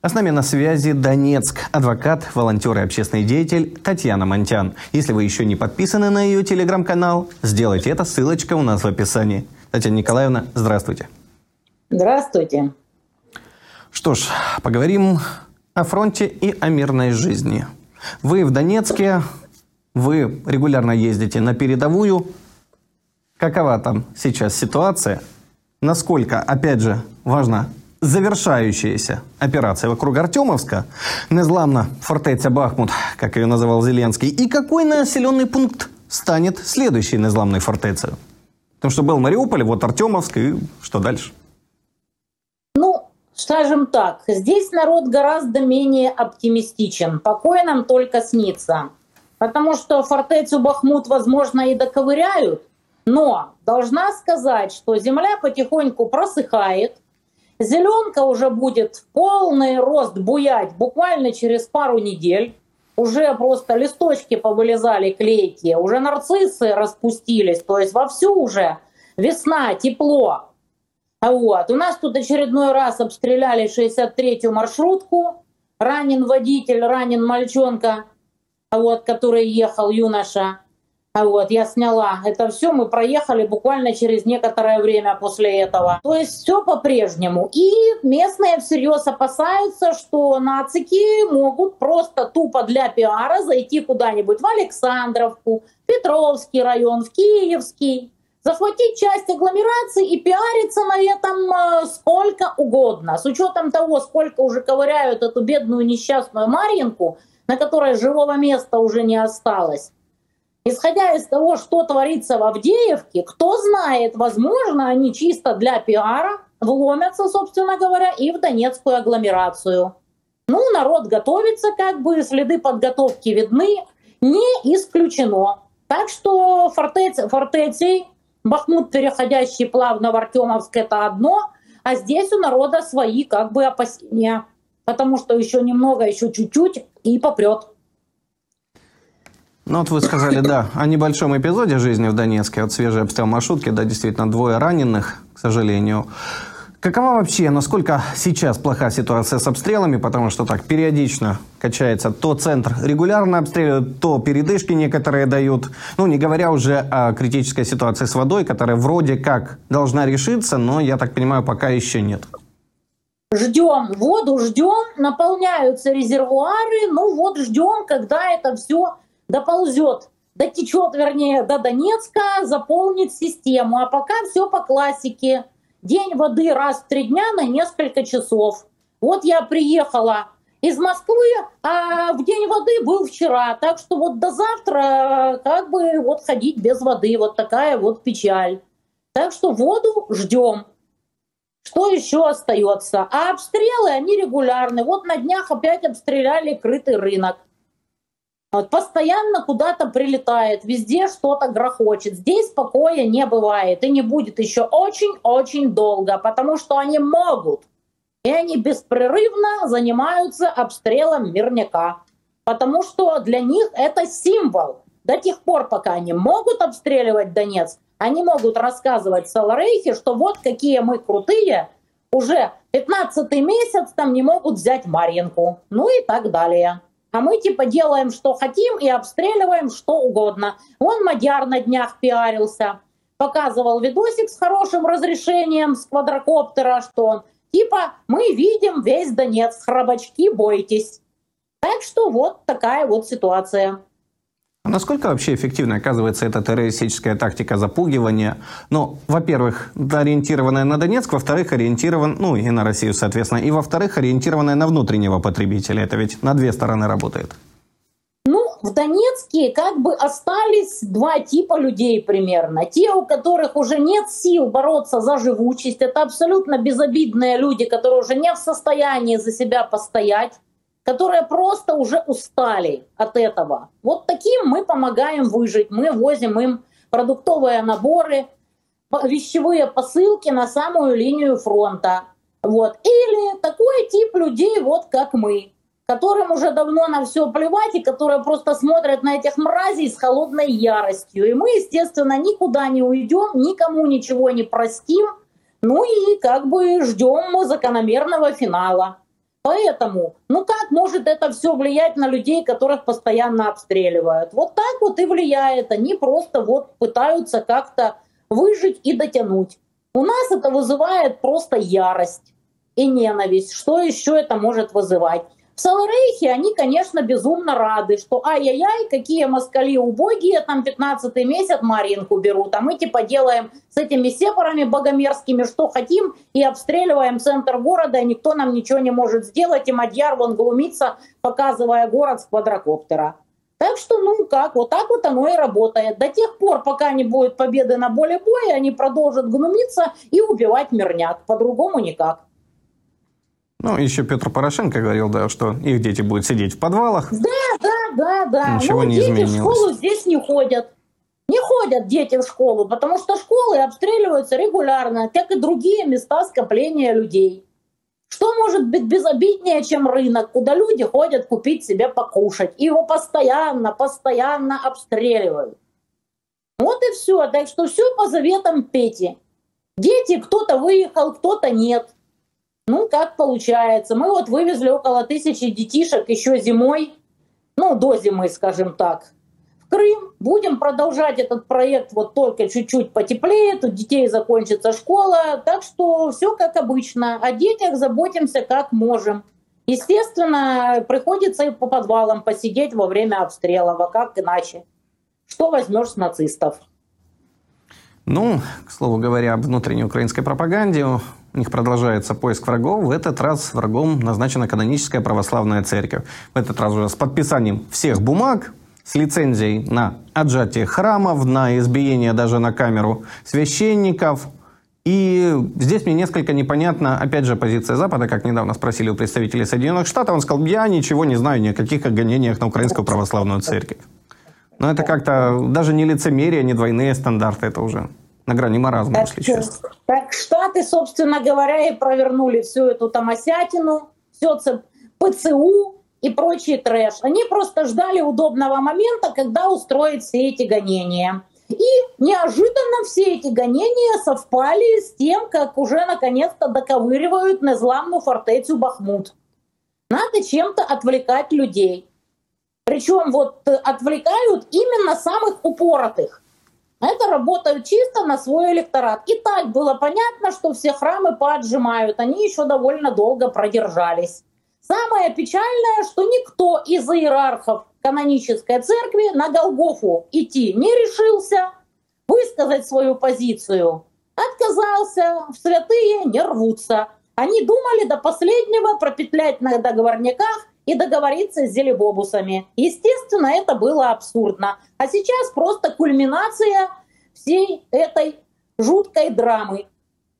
А с нами на связи Донецк, адвокат, волонтер и общественный деятель Татьяна Монтян. Если вы еще не подписаны на ее телеграм-канал, сделайте это, ссылочка у нас в описании. Татьяна Николаевна, здравствуйте. Здравствуйте. Что ж, поговорим о фронте и о мирной жизни. Вы в Донецке, вы регулярно ездите на передовую. Какова там сейчас ситуация? Насколько, опять же, важна завершающаяся операция вокруг Артемовска, незламна фортеця Бахмут, как ее называл Зеленский, и какой населенный пункт станет следующей незламной фортецей? Потому что был Мариуполь, вот Артемовск, и что дальше? Ну, скажем так, здесь народ гораздо менее оптимистичен. Покой нам только снится. Потому что фортецу Бахмут, возможно, и доковыряют, но должна сказать, что земля потихоньку просыхает – Зеленка уже будет в полный рост буять буквально через пару недель. Уже просто листочки повылезали клейкие, уже нарциссы распустились, то есть вовсю уже весна, тепло. Вот. У нас тут очередной раз обстреляли 63-ю маршрутку. Ранен водитель, ранен мальчонка, вот, который ехал, юноша. А вот, я сняла это все, мы проехали буквально через некоторое время после этого. То есть все по-прежнему. И местные всерьез опасаются, что нацики могут просто тупо для пиара зайти куда-нибудь в Александровку, Петровский район, в Киевский, захватить часть агломерации и пиариться на этом э, сколько угодно. С учетом того, сколько уже ковыряют эту бедную несчастную Марьинку, на которой живого места уже не осталось. Исходя из того, что творится в Авдеевке, кто знает, возможно, они чисто для пиара вломятся, собственно говоря, и в Донецкую агломерацию. Ну, народ готовится, как бы следы подготовки видны, не исключено. Так что фортец, фортеций, Бахмут, переходящий плавно в Артемовск, это одно, а здесь у народа свои как бы опасения, потому что еще немного, еще чуть-чуть и попрет. Ну вот вы сказали, да, о небольшом эпизоде жизни в Донецке, от свежей обстрел маршрутки, да, действительно, двое раненых, к сожалению. Какова вообще, насколько сейчас плоха ситуация с обстрелами, потому что так периодично качается то центр регулярно обстреливают, то передышки некоторые дают, ну не говоря уже о критической ситуации с водой, которая вроде как должна решиться, но, я так понимаю, пока еще нет. Ждем воду, ждем, наполняются резервуары, ну вот ждем, когда это все доползет, дотечет, вернее, до Донецка, заполнит систему. А пока все по классике. День воды раз в три дня на несколько часов. Вот я приехала из Москвы, а в день воды был вчера. Так что вот до завтра как бы вот ходить без воды. Вот такая вот печаль. Так что воду ждем. Что еще остается? А обстрелы, они регулярны. Вот на днях опять обстреляли крытый рынок. Постоянно куда-то прилетает, везде что-то грохочет. Здесь покоя не бывает и не будет еще очень-очень долго, потому что они могут. И они беспрерывно занимаются обстрелом мирняка. Потому что для них это символ. До тех пор, пока они могут обстреливать Донецк, они могут рассказывать Саларейхе, что вот какие мы крутые, уже 15 месяц там не могут взять Маринку. Ну и так далее. А мы типа делаем, что хотим, и обстреливаем что угодно. Он Мадяр на днях пиарился, показывал видосик с хорошим разрешением с квадрокоптера, что он типа мы видим весь Донец, храбачки, бойтесь. Так что вот такая вот ситуация. А насколько вообще эффективно оказывается эта террористическая тактика запугивания? Ну, во-первых, ориентированная на Донецк, во-вторых, ориентированная, ну и на Россию, соответственно, и во-вторых, ориентированная на внутреннего потребителя. Это ведь на две стороны работает. Ну, в Донецке как бы остались два типа людей примерно. Те, у которых уже нет сил бороться за живучесть, это абсолютно безобидные люди, которые уже не в состоянии за себя постоять которые просто уже устали от этого. Вот таким мы помогаем выжить. Мы возим им продуктовые наборы, вещевые посылки на самую линию фронта. Вот. Или такой тип людей, вот как мы, которым уже давно на все плевать и которые просто смотрят на этих мразей с холодной яростью. И мы, естественно, никуда не уйдем, никому ничего не простим, ну и как бы ждем закономерного финала. Поэтому, ну как может это все влиять на людей, которых постоянно обстреливают? Вот так вот и влияет. Они просто вот пытаются как-то выжить и дотянуть. У нас это вызывает просто ярость и ненависть. Что еще это может вызывать? В Саларейхе они, конечно, безумно рады, что ай-яй-яй, какие москали убогие, там 15 месяц Маринку берут, а мы типа делаем с этими сепарами богомерзкими, что хотим, и обстреливаем центр города, и никто нам ничего не может сделать, и Мадьяр вон глумится, показывая город с квадрокоптера. Так что, ну как, вот так вот оно и работает. До тех пор, пока не будет победы на поле боя, они продолжат гнумиться и убивать мирняк. По-другому никак. Ну, еще Петр Порошенко говорил, да, что их дети будут сидеть в подвалах. Да, да, да, да. Ничего ну, не дети изменилось. в школу здесь не ходят. Не ходят дети в школу, потому что школы обстреливаются регулярно, как и другие места скопления людей. Что может быть безобиднее, чем рынок, куда люди ходят купить себе покушать? И его постоянно, постоянно обстреливают. Вот и все. Так что все по заветам Пети. Дети, кто-то выехал, кто-то нет. Ну, как получается. Мы вот вывезли около тысячи детишек еще зимой, ну, до зимы, скажем так, в Крым. Будем продолжать этот проект вот только чуть-чуть потеплеет, у детей закончится школа. Так что все как обычно. О детях заботимся как можем. Естественно, приходится и по подвалам посидеть во время обстрелов, а как иначе? Что возьмешь с нацистов? Ну, к слову говоря, об внутренней украинской пропаганде, у них продолжается поиск врагов. В этот раз врагом назначена каноническая православная церковь. В этот раз уже с подписанием всех бумаг, с лицензией на отжатие храмов, на избиение даже на камеру священников. И здесь мне несколько непонятна, опять же, позиция Запада, как недавно спросили у представителей Соединенных Штатов, он сказал, я ничего не знаю ни о каких гонениях на украинскую православную церковь. Но это как-то даже не лицемерие, не двойные стандарты, это уже на грани маразма, Так, если честно. так Штаты, собственно говоря, и провернули всю эту тамасятину, все це ПЦУ и прочий трэш. Они просто ждали удобного момента, когда устроить все эти гонения. И неожиданно все эти гонения совпали с тем, как уже наконец-то доковыривают незламную фортецю Бахмут. Надо чем-то отвлекать людей. Причем вот э, отвлекают именно самых упоротых. Это работают чисто на свой электорат. И так было понятно, что все храмы поотжимают. Они еще довольно долго продержались. Самое печальное, что никто из иерархов канонической церкви на Голгофу идти не решился, высказать свою позицию. Отказался, в святые не рвутся. Они думали до последнего пропетлять на договорниках и договориться с зелебобусами. Естественно, это было абсурдно. А сейчас просто кульминация всей этой жуткой драмы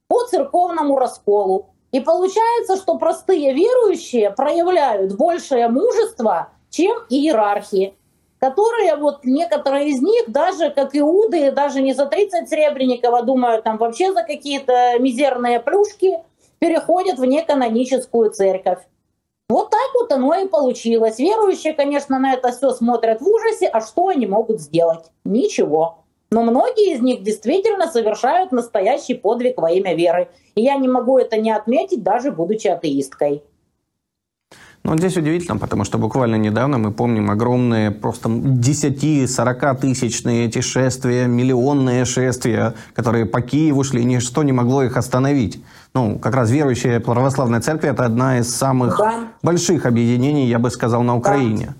по церковному расколу. И получается, что простые верующие проявляют большее мужество, чем иерархи, которые вот некоторые из них, даже как иуды, даже не за 30 серебряников, а думают там вообще за какие-то мизерные плюшки, переходят в неканоническую церковь. Вот так вот оно и получилось. Верующие, конечно, на это все смотрят в ужасе, а что они могут сделать? Ничего. Но многие из них действительно совершают настоящий подвиг во имя веры. И я не могу это не отметить, даже будучи атеисткой. Ну, здесь удивительно, потому что буквально недавно мы помним огромные, просто 10-40 тысячные эти шествия, миллионные шествия, которые по Киеву шли, ничто не могло их остановить. Ну, как раз верующая православная церковь – это одна из самых Да. больших объединений, я бы сказал, на Украине.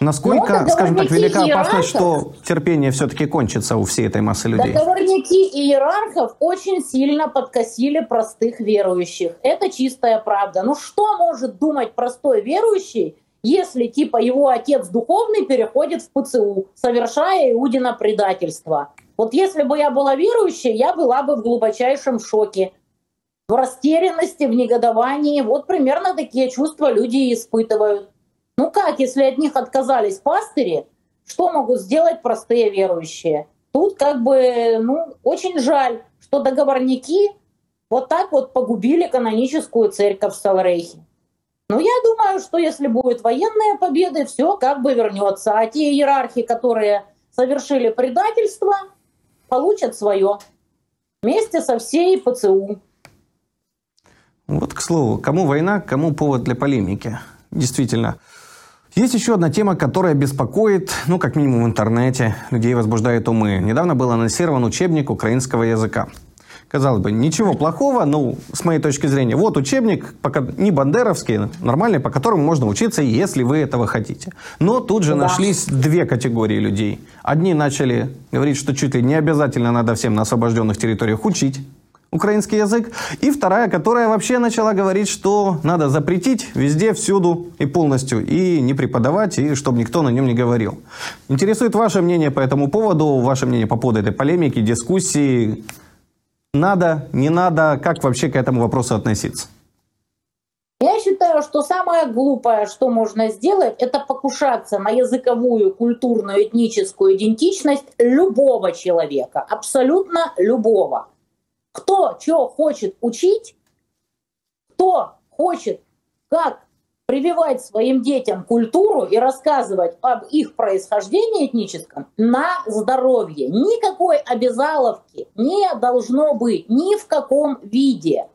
Насколько, Ну, скажем так, велика опасность, иерархов- что терпение все-таки кончится у всей этой массы людей? Договорники иерархов очень сильно подкосили простых верующих. Это чистая правда. Ну что может думать простой верующий, если типа его отец духовный переходит в ПЦУ, совершая Иудина предательство? Вот если бы я была верующей, я была бы в глубочайшем шоке, в растерянности, в негодовании. Вот примерно такие чувства люди и испытывают. Ну как, если от них отказались пастыри, что могут сделать простые верующие? Тут как бы, ну, очень жаль, что договорники вот так вот погубили каноническую церковь в Салрейхе. Но я думаю, что если будут военные победы, все как бы вернется. А те иерархи, которые совершили предательство, получат свое вместе со всей ПЦУ. Вот, к слову, кому война, кому повод для полемики. Действительно. Есть еще одна тема, которая беспокоит, ну, как минимум в интернете, людей возбуждает умы. Недавно был анонсирован учебник украинского языка. Казалось бы, ничего плохого, ну, с моей точки зрения, вот учебник, пока не бандеровский, нормальный, по которому можно учиться, если вы этого хотите. Но тут же да. нашлись две категории людей. Одни начали говорить, что чуть ли не обязательно надо всем на освобожденных территориях учить украинский язык. И вторая, которая вообще начала говорить, что надо запретить везде, всюду и полностью, и не преподавать, и чтобы никто на нем не говорил. Интересует ваше мнение по этому поводу, ваше мнение по поводу этой полемики, дискуссии, надо, не надо, как вообще к этому вопросу относиться? Я считаю, что самое глупое, что можно сделать, это покушаться на языковую, культурную, этническую идентичность любого человека, абсолютно любого. Кто что хочет учить, кто хочет как прививать своим детям культуру и рассказывать об их происхождении этническом на здоровье. Никакой обязаловки не должно быть ни в каком виде.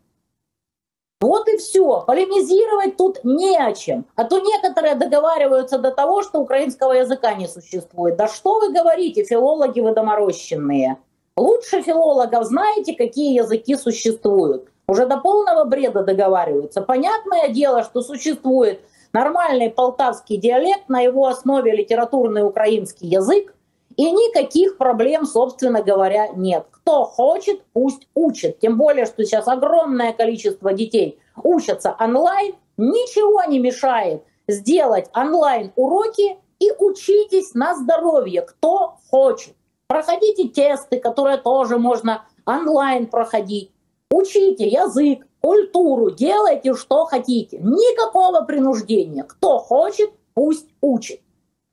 Вот и все. Полемизировать тут не о чем. А то некоторые договариваются до того, что украинского языка не существует. Да что вы говорите, филологи вы доморощенные. Лучше филологов знаете, какие языки существуют уже до полного бреда договариваются. Понятное дело, что существует нормальный полтавский диалект, на его основе литературный украинский язык, и никаких проблем, собственно говоря, нет. Кто хочет, пусть учит. Тем более, что сейчас огромное количество детей учатся онлайн, ничего не мешает сделать онлайн-уроки и учитесь на здоровье, кто хочет. Проходите тесты, которые тоже можно онлайн проходить. Учите язык, культуру, делайте, что хотите. Никакого принуждения. Кто хочет, пусть учит.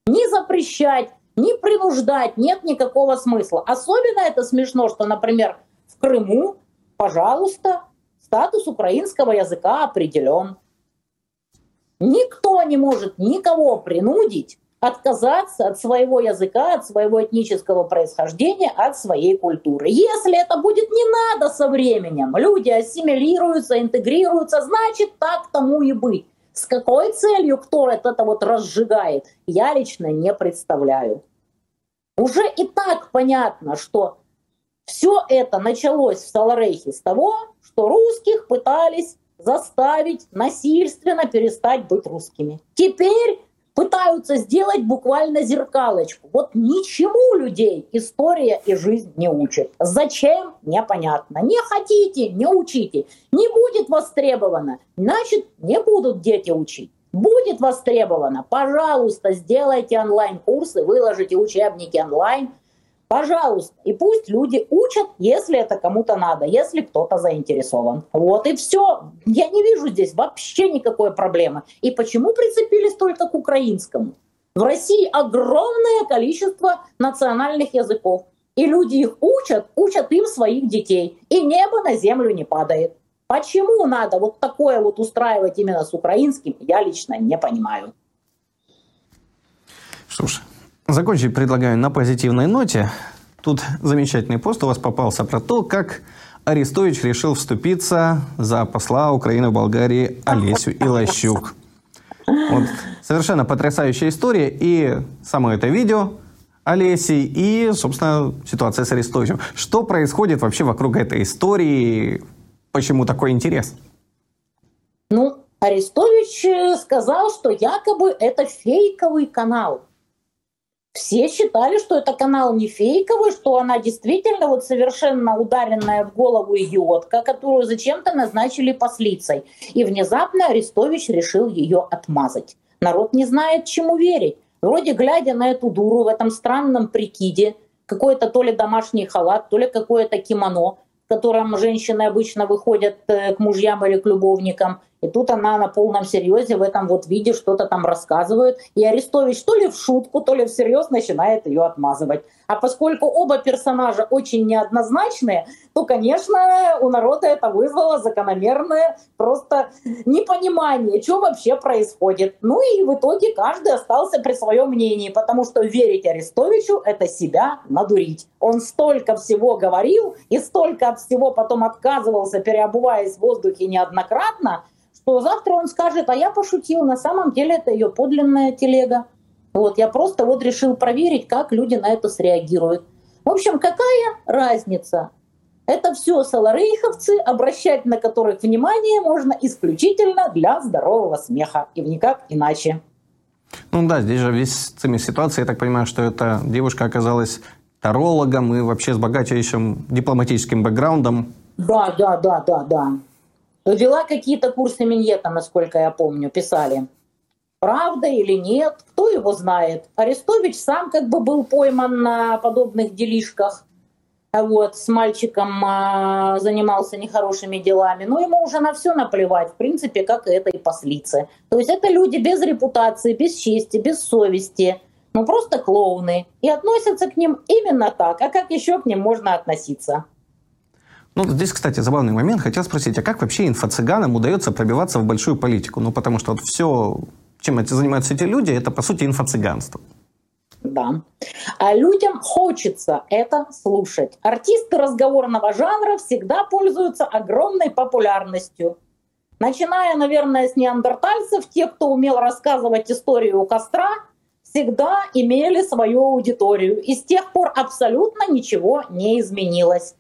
Не запрещать, не принуждать нет никакого смысла. Особенно это смешно, что, например, в Крыму, пожалуйста, статус украинского языка определен. Никто не может никого принудить отказаться от своего языка, от своего этнического происхождения, от своей культуры. Если это будет не надо со временем, люди ассимилируются, интегрируются, значит так тому и быть. С какой целью кто это вот разжигает, я лично не представляю. Уже и так понятно, что все это началось в Саларейхе с того, что русских пытались заставить насильственно перестать быть русскими. Теперь пытаются сделать буквально зеркалочку. Вот ничему людей история и жизнь не учат. Зачем? Непонятно. Не хотите, не учите. Не будет востребовано, значит, не будут дети учить. Будет востребовано, пожалуйста, сделайте онлайн-курсы, выложите учебники онлайн – Пожалуйста. И пусть люди учат, если это кому-то надо, если кто-то заинтересован. Вот и все. Я не вижу здесь вообще никакой проблемы. И почему прицепились только к украинскому? В России огромное количество национальных языков. И люди их учат, учат им своих детей. И небо на землю не падает. Почему надо вот такое вот устраивать именно с украинским, я лично не понимаю. Слушай, Закончить предлагаю на позитивной ноте. Тут замечательный пост у вас попался про то, как Арестович решил вступиться за посла Украины в Болгарии Олесю Илощук. Вот совершенно потрясающая история. И само это видео Олеси и, собственно, ситуация с Арестовичем. Что происходит вообще вокруг этой истории? Почему такой интерес? Ну, Арестович э, сказал, что якобы это фейковый канал все считали, что это канал не фейковый, что она действительно вот совершенно ударенная в голову идиотка, которую зачем-то назначили послицей. И внезапно Арестович решил ее отмазать. Народ не знает, чему верить. Вроде глядя на эту дуру в этом странном прикиде, какой-то то ли домашний халат, то ли какое-то кимоно, в котором женщины обычно выходят э, к мужьям или к любовникам, И тут она на полном серьезе в этом вот виде что-то там рассказывает. И Арестович то ли в шутку, то ли всерьез начинает ее отмазывать. А поскольку оба персонажа очень неоднозначные, то, конечно, у народа это вызвало закономерное просто непонимание, что вообще происходит. Ну и в итоге каждый остался при своем мнении, потому что верить Арестовичу — это себя надурить. Он столько всего говорил и столько от всего потом отказывался, переобуваясь в воздухе неоднократно, что завтра он скажет, а я пошутил, на самом деле это ее подлинная телега. Вот, я просто вот решил проверить, как люди на это среагируют. В общем, какая разница? Это все саларейховцы, обращать на которых внимание можно исключительно для здорового смеха и никак иначе. Ну да, здесь же весь цимис ситуации, я так понимаю, что эта девушка оказалась тарологом и вообще с богатейшим дипломатическим бэкграундом. Да, да, да, да, да. Вела какие-то курсы миньета, насколько я помню, писали. Правда или нет, кто его знает. Арестович сам как бы был пойман на подобных делишках. Вот, с мальчиком а, занимался нехорошими делами. Но ему уже на все наплевать, в принципе, как и этой послице. То есть это люди без репутации, без чести, без совести. Ну, просто клоуны. И относятся к ним именно так. А как еще к ним можно относиться? Ну, здесь, кстати, забавный момент. Хотел спросить, а как вообще инфо-цыганам удается пробиваться в большую политику? Ну, потому что вот все, чем занимаются эти люди, это, по сути, инфо-цыганство. Да. А людям хочется это слушать. Артисты разговорного жанра всегда пользуются огромной популярностью. Начиная, наверное, с неандертальцев, тех, кто умел рассказывать историю у костра, всегда имели свою аудиторию. И с тех пор абсолютно ничего не изменилось.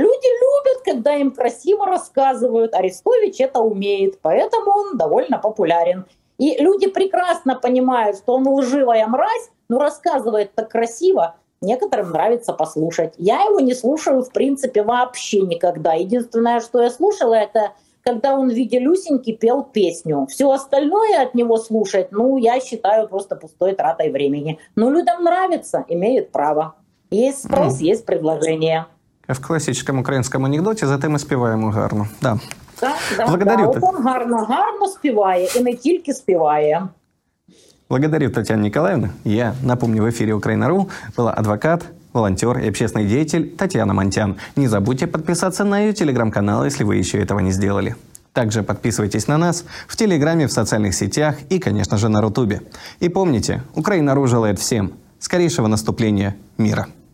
Люди любят, когда им красиво рассказывают. Арестович это умеет, поэтому он довольно популярен. И люди прекрасно понимают, что он лживая мразь, но рассказывает так красиво, некоторым нравится послушать. Я его не слушаю, в принципе, вообще никогда. Единственное, что я слушала, это когда он в виде Люсеньки пел песню. Все остальное от него слушать, ну, я считаю просто пустой тратой времени. Но людям нравится, имеют право. Есть спрос, mm. есть предложение В класичному українському анекдоті, зате ми співаємо гарно. Да. Да, да, Благодарю. Да, он гарно, гарно співає і не тільки співає. Благодарю, Татьяна Николаевна. Я, напомню, в эфире Украина.ру была адвокат, волонтер и общественный деятель Татьяна Монтян. Не забудьте подписаться на ее телеграм-канал, если вы еще этого не сделали. Также подписывайтесь на нас в Телеграме, в социальных сетях и, конечно же, на Рутубе. И помните, Украина.ру желает всем скорейшего наступления мира.